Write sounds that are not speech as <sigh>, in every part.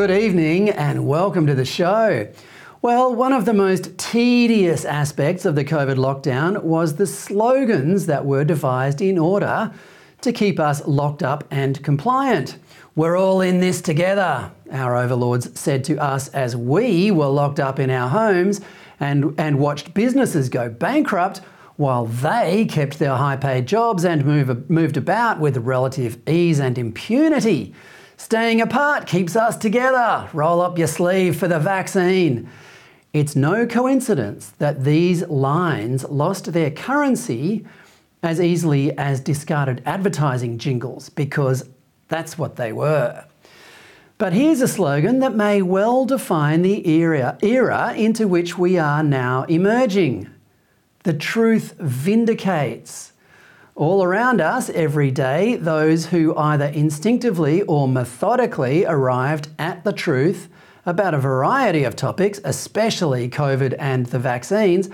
Good evening and welcome to the show. Well, one of the most tedious aspects of the COVID lockdown was the slogans that were devised in order to keep us locked up and compliant. We're all in this together, our overlords said to us as we were locked up in our homes and, and watched businesses go bankrupt while they kept their high paid jobs and move, moved about with relative ease and impunity. Staying apart keeps us together. Roll up your sleeve for the vaccine. It's no coincidence that these lines lost their currency as easily as discarded advertising jingles because that's what they were. But here's a slogan that may well define the era, era into which we are now emerging. The truth vindicates. All around us every day, those who either instinctively or methodically arrived at the truth about a variety of topics, especially COVID and the vaccines,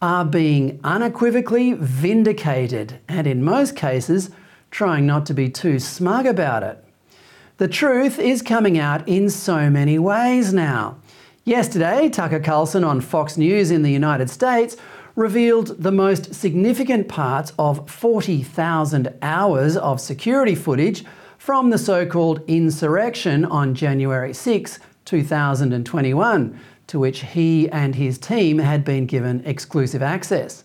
are being unequivocally vindicated and, in most cases, trying not to be too smug about it. The truth is coming out in so many ways now. Yesterday, Tucker Carlson on Fox News in the United States revealed the most significant parts of 40,000 hours of security footage from the so called insurrection on January 6, 2021, to which he and his team had been given exclusive access.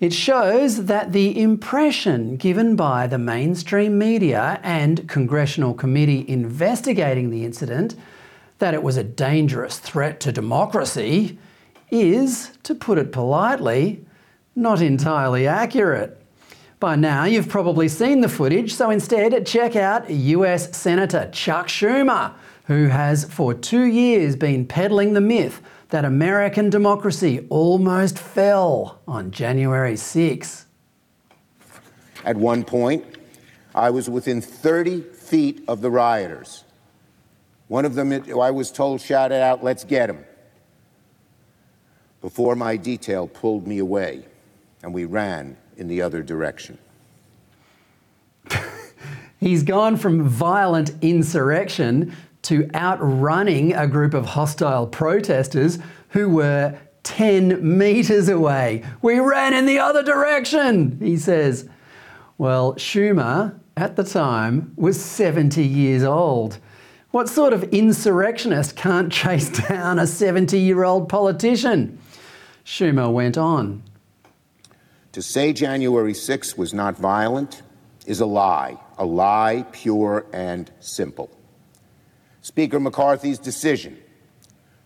It shows that the impression given by the mainstream media and congressional committee investigating the incident that it was a dangerous threat to democracy is, to put it politely, not entirely accurate. By now, you've probably seen the footage, so instead, check out US Senator Chuck Schumer who has for two years been peddling the myth that American democracy almost fell on January 6. At one point, I was within 30 feet of the rioters. One of them, I was told, shouted out, Let's get him. Before my detail pulled me away, and we ran in the other direction. <laughs> He's gone from violent insurrection to outrunning a group of hostile protesters who were 10 metres away. We ran in the other direction, he says. Well, Schumer, at the time, was 70 years old. What sort of insurrectionist can't <laughs> chase down a 70 year old politician? Schumer went on. To say January 6 was not violent is a lie, a lie pure and simple. Speaker McCarthy's decision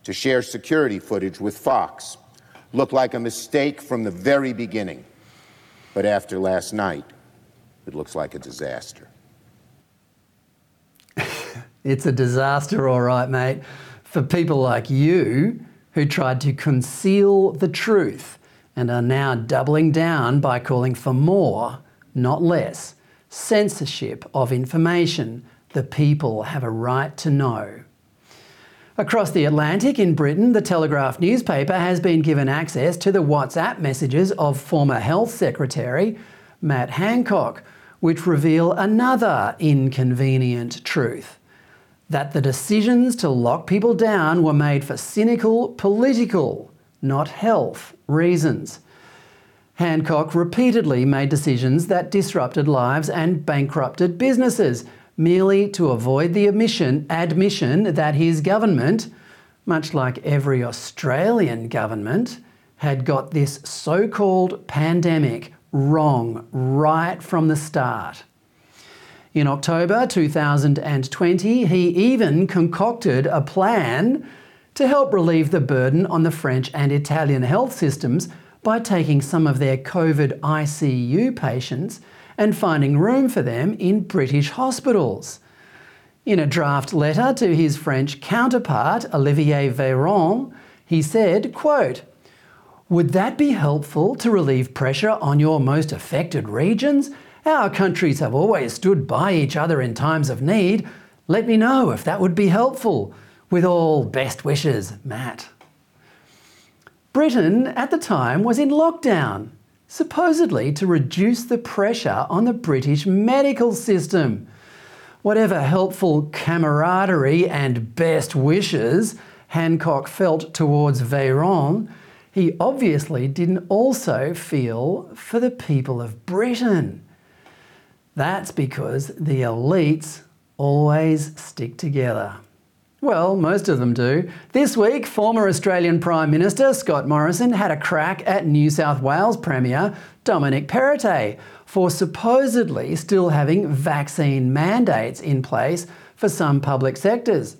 to share security footage with Fox looked like a mistake from the very beginning. But after last night, it looks like a disaster. <laughs> it's a disaster, all right, mate, for people like you who tried to conceal the truth and are now doubling down by calling for more, not less, censorship of information the people have a right to know. Across the Atlantic in Britain, the Telegraph newspaper has been given access to the WhatsApp messages of former Health Secretary Matt Hancock, which reveal another inconvenient truth that the decisions to lock people down were made for cynical political, not health, reasons. Hancock repeatedly made decisions that disrupted lives and bankrupted businesses merely to avoid the admission, admission that his government, much like every Australian government, had got this so called pandemic wrong right from the start. In October 2020, he even concocted a plan to help relieve the burden on the French and Italian health systems by taking some of their COVID ICU patients and finding room for them in British hospitals. In a draft letter to his French counterpart, Olivier Véran, he said, quote, Would that be helpful to relieve pressure on your most affected regions? Our countries have always stood by each other in times of need. Let me know if that would be helpful. With all best wishes, Matt. Britain at the time was in lockdown supposedly to reduce the pressure on the British medical system. whatever helpful camaraderie and best wishes Hancock felt towards Véran, he obviously didn't also feel for the people of Britain. That's because the elites always stick together. Well, most of them do. This week, former Australian Prime Minister Scott Morrison had a crack at New South Wales Premier Dominic Perrottet for supposedly still having vaccine mandates in place for some public sectors.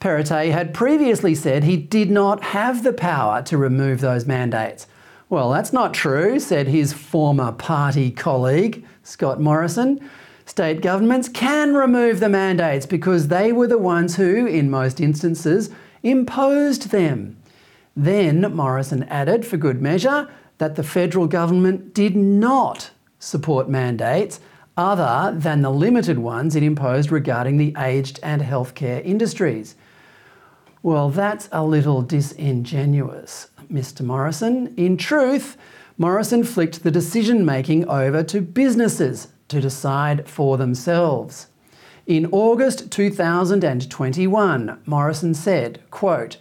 Perrottet had previously said he did not have the power to remove those mandates. Well, that's not true, said his former party colleague, Scott Morrison. State governments can remove the mandates because they were the ones who, in most instances, imposed them. Then Morrison added, for good measure, that the federal government did not support mandates other than the limited ones it imposed regarding the aged and healthcare industries. Well, that's a little disingenuous, Mr. Morrison. In truth, Morrison flicked the decision making over to businesses to decide for themselves. In August 2021, Morrison said, quote,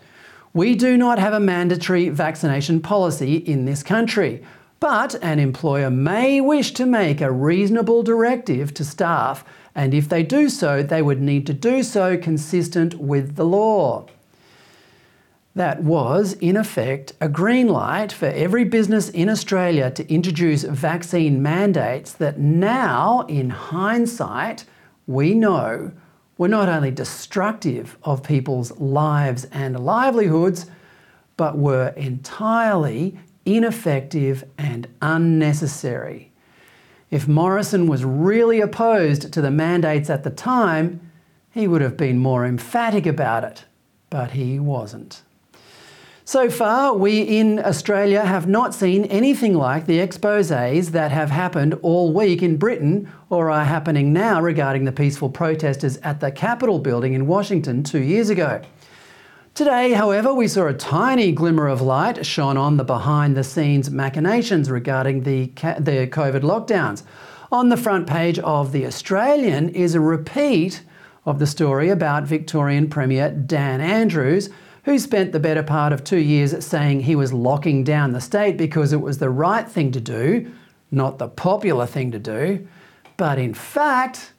We do not have a mandatory vaccination policy in this country, but an employer may wish to make a reasonable directive to staff, and if they do so, they would need to do so consistent with the law. That was, in effect, a green light for every business in Australia to introduce vaccine mandates that now, in hindsight, we know were not only destructive of people's lives and livelihoods, but were entirely ineffective and unnecessary. If Morrison was really opposed to the mandates at the time, he would have been more emphatic about it, but he wasn't. So far, we in Australia have not seen anything like the exposes that have happened all week in Britain or are happening now regarding the peaceful protesters at the Capitol building in Washington two years ago. Today, however, we saw a tiny glimmer of light shone on the behind the scenes machinations regarding the, the COVID lockdowns. On the front page of The Australian is a repeat of the story about Victorian Premier Dan Andrews who spent the better part of two years saying he was locking down the state because it was the right thing to do, not the popular thing to do, but in fact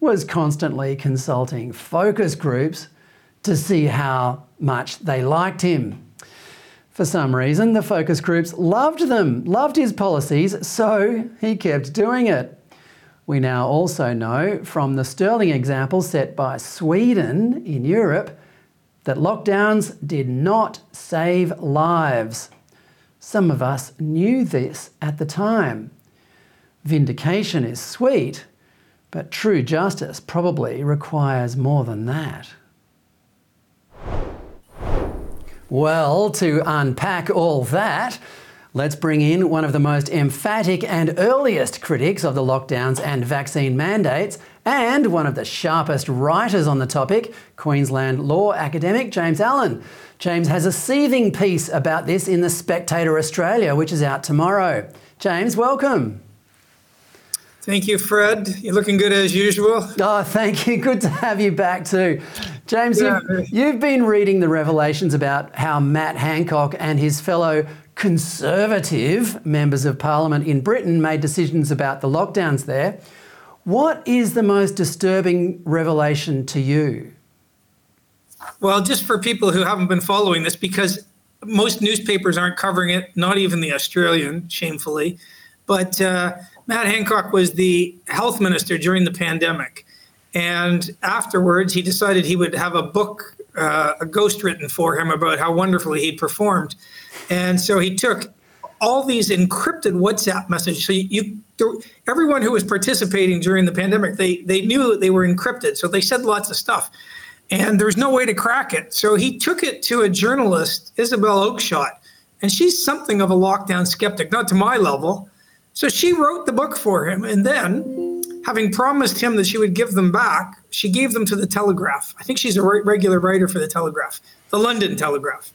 was constantly consulting focus groups to see how much they liked him. For some reason, the focus groups loved them, loved his policies, so he kept doing it. We now also know from the sterling example set by Sweden in Europe that lockdowns did not save lives. Some of us knew this at the time. Vindication is sweet, but true justice probably requires more than that. Well, to unpack all that, let's bring in one of the most emphatic and earliest critics of the lockdowns and vaccine mandates, and one of the sharpest writers on the topic, Queensland law academic James Allan. James has a seething piece about this in The Spectator Australia, which is out tomorrow. James, welcome. Thank you, Fred. You're looking good as usual. Oh, thank you. <laughs> Good to have you back too. James, yeah. you've, you've been reading the revelations about how Matt Hancock and his fellow conservative members of parliament in Britain made decisions about the lockdowns there. What is the most disturbing revelation to you? Well, just for people who haven't been following this, because most newspapers aren't covering it, not even the Australian, shamefully. But uh, Matt Hancock was the health minister during the pandemic. And afterwards, he decided he would have a book, uh, a ghost written for him about how wonderfully he'd performed. And so he took all these encrypted WhatsApp messages. So you, you, everyone who was participating during the pandemic, they they knew that they were encrypted. So they said lots of stuff, and there's no way to crack it. So he took it to a journalist, Isabel Oakeshott, and she's something of a lockdown skeptic, not to my level. So she wrote the book for him, and then, having promised him that she would give them back, she gave them to the Telegraph. I think she's a regular writer for the Telegraph, the London Telegraph.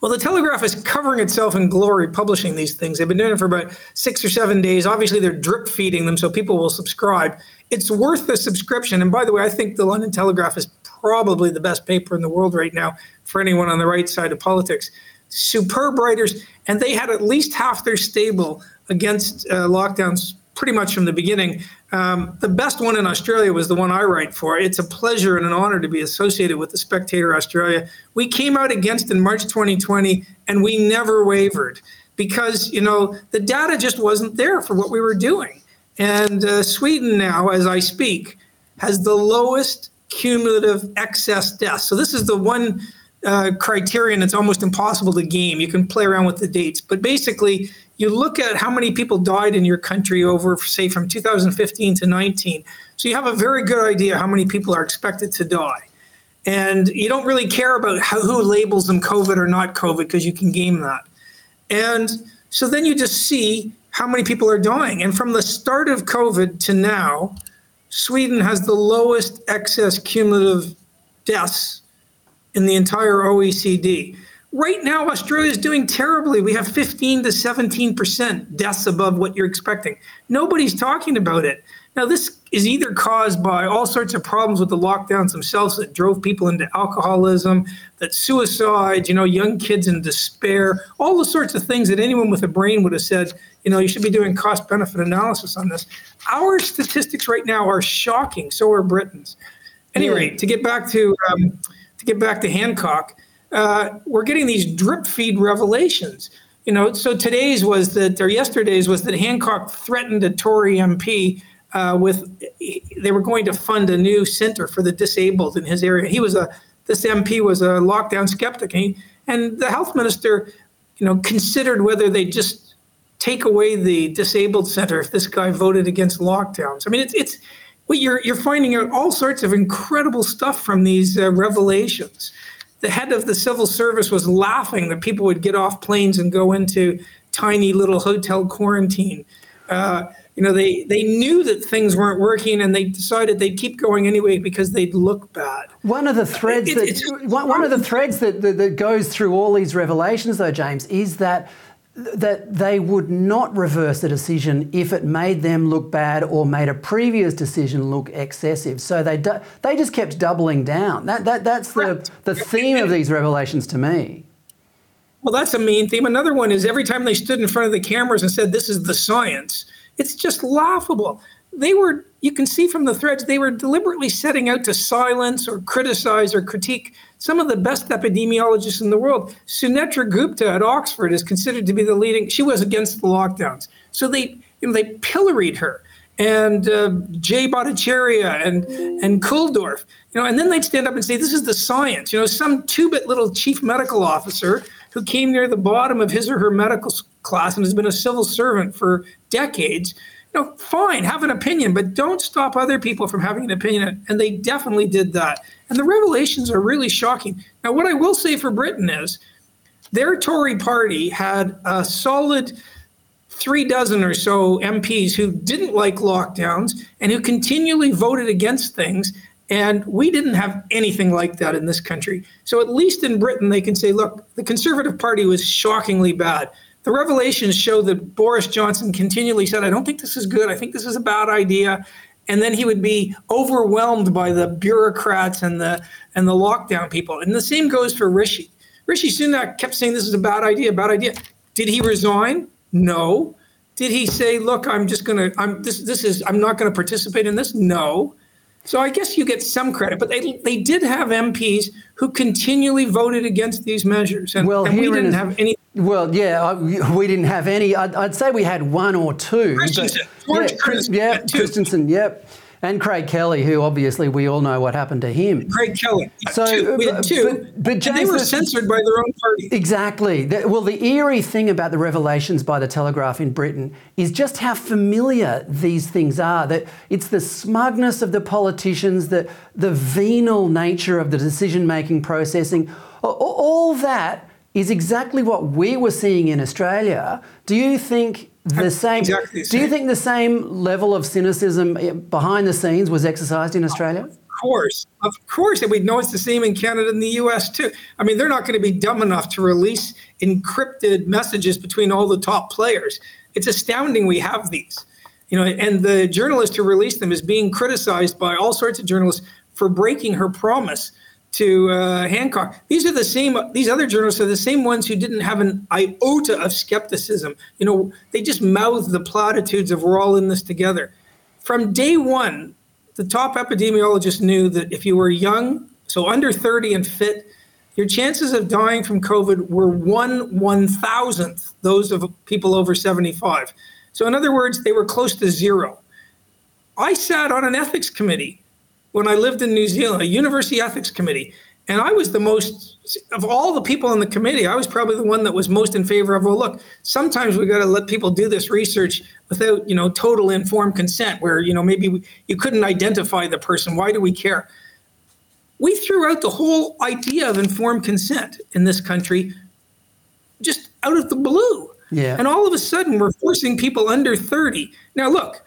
Well, the Telegraph is covering itself in glory publishing these things. They've been doing it for about six or seven days. Obviously, they're drip feeding them so people will subscribe. It's worth the subscription. And by the way, I think the London Telegraph is probably the best paper in the world right now for anyone on the right side of politics. Superb writers, and they had at least half their stable against uh, lockdowns pretty much from the beginning. Um, the best one in Australia was the one I write for. It's a pleasure and an honor to be associated with the Spectator Australia. We came out against in March 2020 and we never wavered because, you know, the data just wasn't there for what we were doing. And uh, Sweden now, as I speak, has the lowest cumulative excess deaths. So this is the one uh, criterion that's almost impossible to game. You can play around with the dates, but basically, you look at how many people died in your country over, say, from 2015 to 19. So you have a very good idea how many people are expected to die. And you don't really care about how, who labels them COVID or not COVID because you can game that. And so then you just see how many people are dying. And from the start of COVID to now, Sweden has the lowest excess cumulative deaths in the entire OECD. Right now, Australia is doing terribly. We have 15 to 17% deaths above what you're expecting. Nobody's talking about it. Now, this is either caused by all sorts of problems with the lockdowns themselves that drove people into alcoholism, that suicide, you know, young kids in despair, all the sorts of things that anyone with a brain would have said, you know, you should be doing cost benefit analysis on this. Our statistics right now are shocking. So are Britain's. Anyway, to get back to um, to get back to Hancock, uh, we're getting these drip feed revelations. You know, so today's was that, or yesterday's was that Hancock threatened a Tory MP uh, with they were going to fund a new center for the disabled in his area. He was a this MP was a lockdown skeptic, and, he, and the health minister, you know, considered whether they just take away the disabled center if this guy voted against lockdowns. I mean, it's it's well, you're you're finding out all sorts of incredible stuff from these uh, revelations the head of the civil service was laughing that people would get off planes and go into tiny little hotel quarantine. Uh, you know, they, they knew that things weren't working and they decided they'd keep going anyway because they'd look bad. One of the threads it, that one, one of the threads that, that, that goes through all these revelations, though, James, is that that they would not reverse a decision if it made them look bad or made a previous decision look excessive. So they do, they just kept doubling down. That, that that's the, the theme of these revelations to me. Well, that's a main theme. Another one is every time they stood in front of the cameras and said, "This is the science," it's just laughable they were, you can see from the threads, they were deliberately setting out to silence or criticize or critique some of the best epidemiologists in the world. Sunetra Gupta at Oxford is considered to be the leading, she was against the lockdowns. So they, you know, they pilloried her and uh, Jay Bhattacharya and and Kulldorff, you know, and then they'd stand up and say, "This is the science." You know, some two-bit little chief medical officer who came near the bottom of his or her medical class and has been a civil servant for decades know, fine, have an opinion, but don't stop other people from having an opinion. And they definitely did that. And the revelations are really shocking. Now, what I will say for Britain is their Tory party had a solid three dozen or so MPs who didn't like lockdowns and who continually voted against things. And we didn't have anything like that in this country. So at least in Britain, they can say, look, the Conservative Party was shockingly bad the revelations show that Boris Johnson continually said, I don't think this is good. I think this is a bad idea. And then he would be overwhelmed by the bureaucrats and the and the lockdown people. And the same goes for Rishi. Rishi Sunak kept saying this is a bad idea, bad idea. Did he resign? No. Did he say, look, I'm just gonna I'm this this is I'm not gonna participate in this? No. So I guess you get some credit, but they, they did have MPs who continually voted against these measures, and, well, and we didn't have any. Well, yeah, we didn't have any. I'd, I'd say we had one or two. Christensen, but, yeah, Christensen, yeah, Christensen, yep and Craig Kelly, who obviously we all know what happened to him. Craig Kelly. So two. we had two, but, but James, they were censored by their own party. Exactly. Well, the eerie thing about the revelations by the Telegraph in Britain is just how familiar these things are. That it's the smugness of the politicians, the the venal nature of the decision-making processing, all that is exactly what we were seeing in Australia. Do you think the same, exactly the same? Do you think the same level of cynicism behind the scenes was exercised in Australia? Of course, of course, and we know it's the same in Canada and the U.S. too. I mean, they're not going to be dumb enough to release encrypted messages between all the top players. It's astounding we have these, you know. And the journalist who released them is being criticized by all sorts of journalists for breaking her promise to uh, Hancock. These are the same. These other journalists are the same ones who didn't have an iota of skepticism. You know, they just mouthed the platitudes of "we're all in this together." From day one, the top epidemiologist knew that if you were young, so under 30 and fit, your chances of dying from COVID were one one thousandth those of people over 75. So, in other words, they were close to zero. I sat on an ethics committee when I lived in New Zealand, a university ethics committee. And I was the most, of all the people on the committee, I was probably the one that was most in favor of, well, look, sometimes we've got to let people do this research without, you know, total informed consent, where, you know, maybe we, you couldn't identify the person. Why do we care? We threw out the whole idea of informed consent in this country just out of the blue. Yeah. And all of a sudden, we're forcing people under 30. Now, look,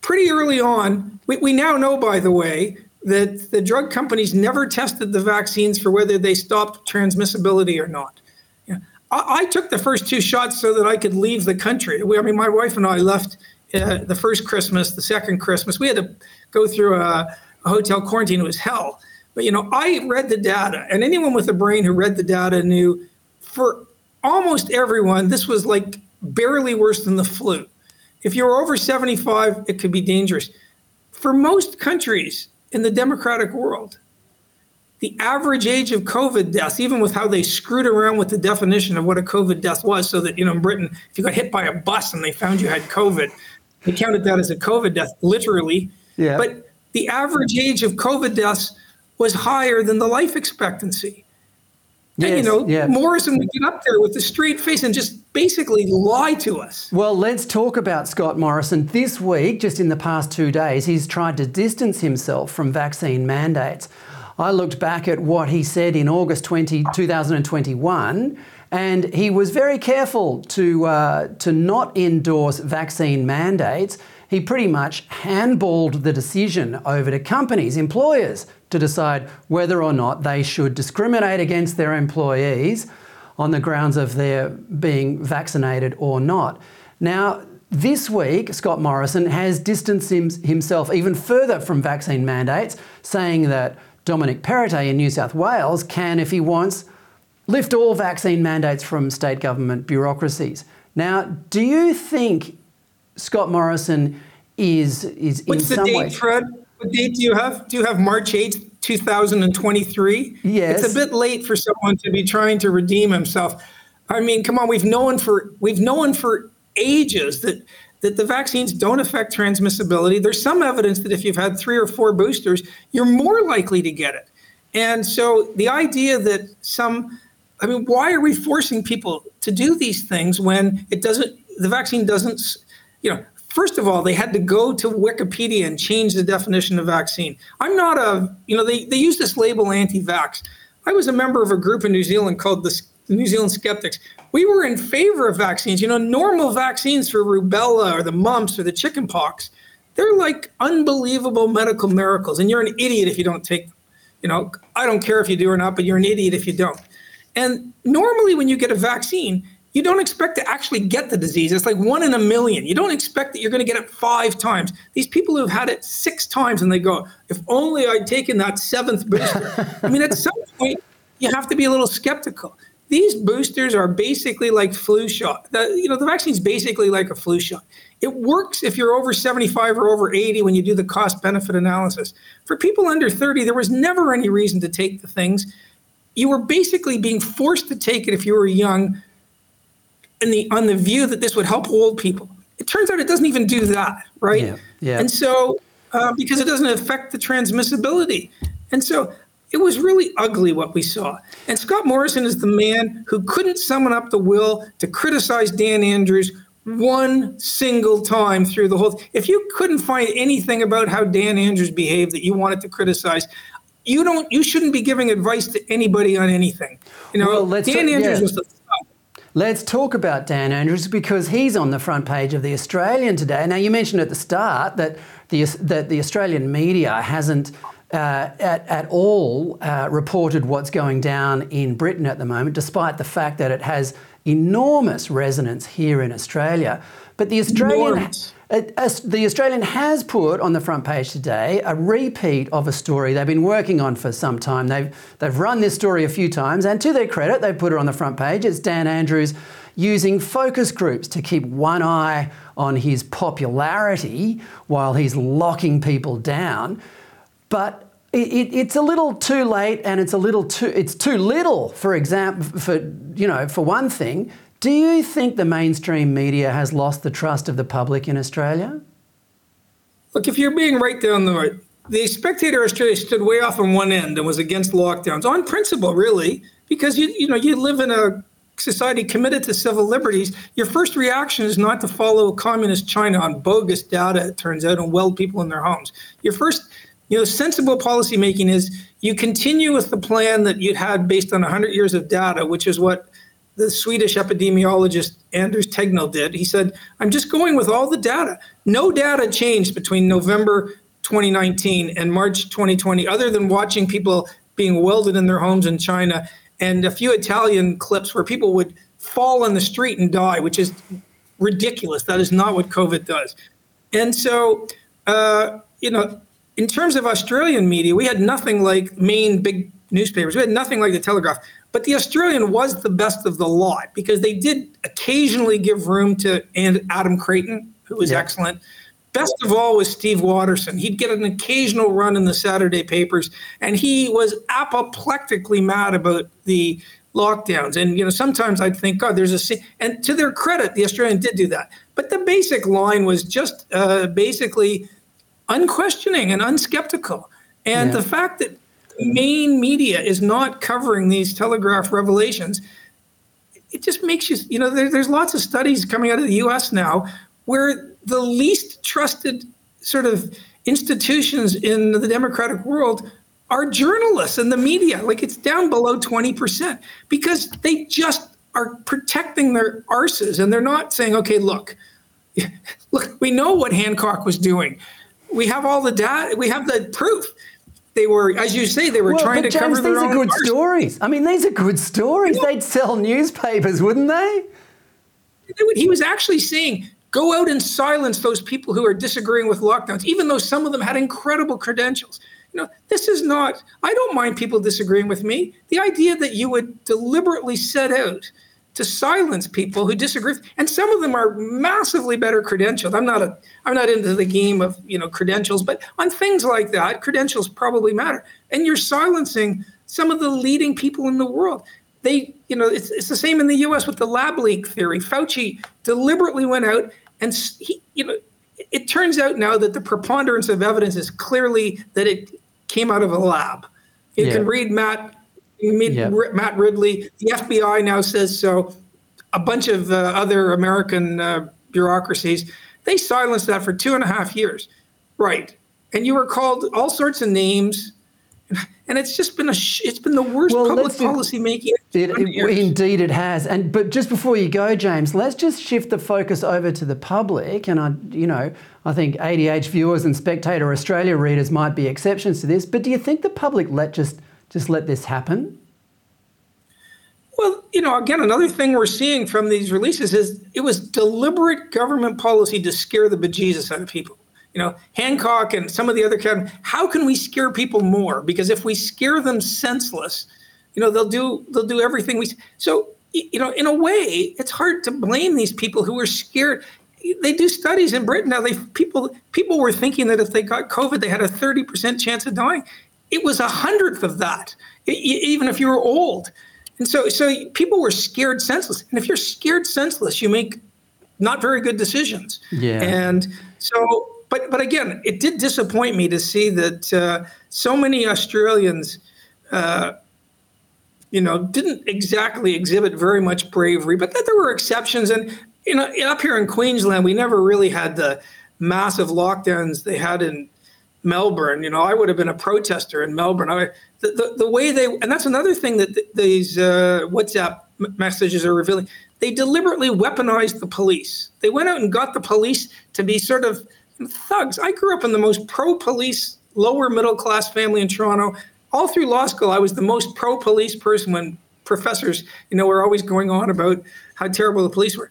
pretty early on, we, we now know, by the way, that the drug companies never tested the vaccines for whether they stopped transmissibility or not. I, I, took the first two shots so that I could leave the country. We, I mean, my wife and I left uh, the first Christmas, the second Christmas. We had to go through a, a hotel quarantine. It was hell. But, you know, I read the data, and anyone with a brain who read the data knew for almost everyone, this was like barely worse than the flu. If you're over 75, it could be dangerous. For most countries in the democratic world, the average age of COVID deaths, even with how they screwed around with the definition of what a COVID death was, so that, you know, in Britain, if you got hit by a bus and they found you had COVID, they counted that as a COVID death, literally. Yeah. But the average age of COVID deaths was higher than the life expectancy. Yes, and, you know, yeah. Morrison would get up there with a straight face and just basically lie to us. Well, let's talk about Scott Morrison. This week, just in the past two days, he's tried to distance himself from vaccine mandates. I looked back at what he said in August 20, 2021, and he was very careful to, uh, to not endorse vaccine mandates. He pretty much handballed the decision over to companies, employers, to decide whether or not they should discriminate against their employees on the grounds of their being vaccinated or not. Now, this week, Scott Morrison has distanced himself even further from vaccine mandates, saying that Dominic Perrottet in New South Wales can, if he wants, lift all vaccine mandates from state government bureaucracies. Now, do you think Scott Morrison is is What's in some the date, way? Fred? What date do you have? Do you have March 8th, 2023? Yes. It's a bit late for someone to be trying to redeem himself. I mean, come on, we've known for we've known for ages that that the vaccines don't affect transmissibility. There's some evidence that if you've had three or four boosters, you're more likely to get it. And so the idea that some I mean, why are we forcing people to do these things when it doesn't the vaccine doesn't you know, First of all, they had to go to Wikipedia and change the definition of vaccine. I'm not a, you know, they, they use this label anti vax. I was a member of a group in New Zealand called the, the New Zealand Skeptics. We were in favor of vaccines. You know, normal vaccines for rubella or the mumps or the chickenpox, they're like unbelievable medical miracles. And you're an idiot if you don't take, you know, I don't care if you do or not, but you're an idiot if you don't. And normally, when you get a vaccine, you don't expect to actually get the disease. It's like one in a million. You don't expect that you're going to get it five times. These people who have had it six times and they go, if only I'd taken that seventh booster. <laughs> I mean, at some point, you have to be a little skeptical. These boosters are basically like flu shot. The, you know, the vaccine's basically like a flu shot. It works if you're over 75 or over 80 when you do the cost benefit analysis. For people under 30, there was never any reason to take the things. You were basically being forced to take it if you were young in the on the view that this would help old people. It turns out it doesn't even do that, right? Yeah, yeah. And so uh, because it doesn't affect the transmissibility, and so it was really ugly what we saw. And Scott Morrison is the man who couldn't summon up the will to criticize Dan Andrews one single time through the whole. If you couldn't find anything about how Dan Andrews behaved that you wanted to criticize, you don't. You shouldn't be giving advice to anybody on anything. You know, Well, Dan Andrews yeah. was the Let's talk about Dan Andrews because he's on the front page of the Australian today. Now, you mentioned at the start that the that the Australian media hasn't uh, at, at all uh, reported what's going down in Britain at the moment, despite the fact that it has enormous resonance here in Australia. But the Australian, uh, the Australian has put on the front page today a repeat of a story they've been working on for some time. They've, they've run this story a few times, and to their credit, they've put it on the front page. It's Dan Andrews using focus groups to keep one eye on his popularity while he's locking people down. But it, it's a little too late and it's a little too it's too little for example for you know for one thing do you think the mainstream media has lost the trust of the public in australia look if you're being right down the right the spectator australia stood way off on one end and was against lockdowns on principle really because you you know you live in a society committed to civil liberties, your first reaction is not to follow communist China on bogus data, it turns out, and weld people in their homes. Your first you know, sensible policymaking is you continue with the plan that you had based on 100 years of data, which is what the Swedish epidemiologist Anders Tegnell did. He said, I'm just going with all the data. No data changed between November 2019 and March 2020, other than watching people being welded in their homes in China and a few Italian clips where people would fall in the street and die, which is ridiculous. That is not what COVID does. And so, uh, you know, in terms of Australian media, we had nothing like main big newspapers. We had nothing like the Telegraph. But the Australian was the best of the lot because they did occasionally give room to and Adam Creighton, who was yeah. excellent. Best of all was Steve Waterson. He'd get an occasional run in the Saturday papers, and he was apoplectically mad about the lockdowns. And you know, sometimes I'd think, God, there's a and to their credit, the Australian did do that. But the basic line was just uh, basically unquestioning and unskeptical. And yeah. the fact that main media is not covering these telegraph revelations, it just makes you, you know, there, there's lots of studies coming out of the US now where the least trusted sort of institutions in the democratic world are journalists and the media. Like it's down below 20% because they just are protecting their arses and they're not saying, okay, look, <laughs> look, we know what Hancock was doing we have all the data. We have the proof. They were, as you say, they were well, trying to James, cover their these own. are good stories. I mean, these are good stories. Yeah. They'd sell newspapers, wouldn't they? He was actually saying, go out and silence those people who are disagreeing with lockdowns, even though some of them had incredible credentials. You know, this is not. I don't mind people disagreeing with me. The idea that you would deliberately set out to silence people who disagree. And some of them are massively better credentialed. I'm not a i'm not into the game of you know credentials but on things like that credentials probably matter. And you're silencing some of the leading people in the world. They you know it's, it's the same in the us with the lab leak theory. Fauci deliberately went out and he you know it turns out now that the preponderance of evidence is clearly that it came out of a lab. You yeah. can read matt yeah. Matt Ridley. The FBI now says so. A bunch of uh, other American uh, bureaucracies, they silenced that for two and a half years. Right. And you were called all sorts of names. And it's just been a sh- it's been the worst well, public policy making. It, it, indeed, it has. And but just before you go, James, let's just shift the focus over to the public. And I, you know, I think ADH viewers and Spectator Australia readers might be exceptions to this. But do you think the public let just just let this happen? Well, you know, again, another thing we're seeing from these releases is it was deliberate government policy to scare the bejesus out of people. You know, Hancock and some of the other kind. How can we scare people more? Because if we scare them senseless, you know, they'll do they'll do everything we. So, you know, in a way, it's hard to blame these people who were scared. They do studies in Britain now. They people people were thinking that if they got COVID, they had a thirty percent chance of dying. It was a hundredth of that, even if you were old. And so, so people were scared senseless. And if you're scared senseless, you make not very good decisions. Yeah. And so, but but again, it did disappoint me to see that uh, so many Australians, uh, you know, didn't exactly exhibit very much bravery. But that there were exceptions. And you know, up here in Queensland, we never really had the massive lockdowns they had in Melbourne. You know, I would have been a protester in Melbourne. I, the, the, the way they, and that's another thing that th- these uh, WhatsApp messages are revealing. They deliberately weaponized the police. They went out and got the police to be sort of thugs. I grew up in the most pro police lower middle class family in Toronto. All through law school, I was the most pro police person when professors, you know, were always going on about how terrible the police were.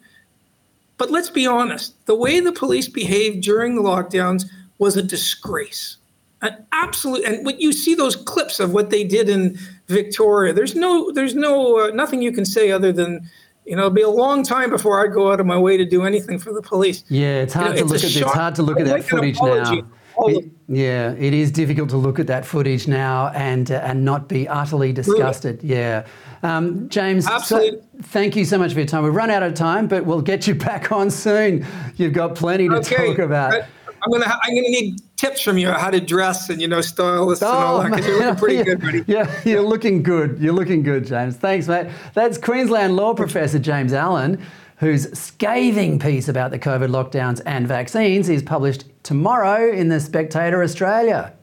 But let's be honest, the way the police behaved during the lockdowns was a disgrace. An absolute, and when you see those clips of what they did in Victoria, there's no, there's no, uh, nothing you can say other than you know, it'll be a long time before I go out of my way to do anything for the police. Yeah, it's hard you know, to look at. It's hard to look at that footage now. It, yeah, it is difficult to look at that footage now and uh, and not be utterly disgusted. Really? Yeah, um, James. Absolutely. So, thank you so much for your time. We've run out of time, but we'll get you <laughs> back on soon. You've got plenty to okay. talk about. I'm gonna I'm gonna need tips from you on how to dress and you know style this oh, and all oh, that because you're looking pretty <laughs> good, buddy. Yeah, you're looking good. You're looking good, James. Thanks, mate. That's Queensland law professor James Allan, whose scathing piece about the COVID lockdowns and vaccines is published tomorrow in the Spectator Australia.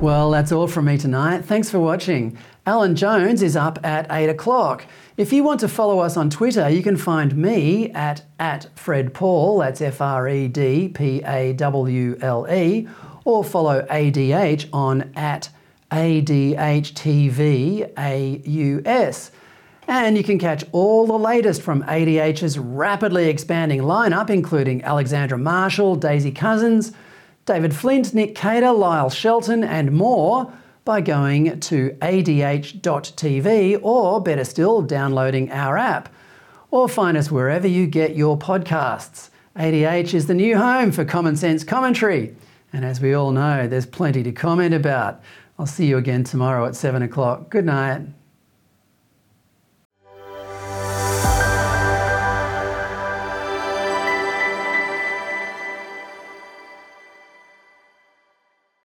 Well, that's all from me tonight. Thanks for watching. Alan Jones is up at 8 o'clock. If you want to follow us on Twitter, you can find me at, at Fred Pawle, that's F R E D P A W L E, or follow ADH on at ADHTVAUS. And you can catch all the latest from ADH's rapidly expanding lineup, including Alexandra Marshall, Daisy Cousins, David Flint, Nick Cater, Lyle Shelton, and more by going to adh.tv or, better still, downloading our app. Or find us wherever you get your podcasts. ADH is the new home for common sense commentary. And as we all know, there's plenty to comment about. I'll see you again tomorrow at 7 o'clock. Good night.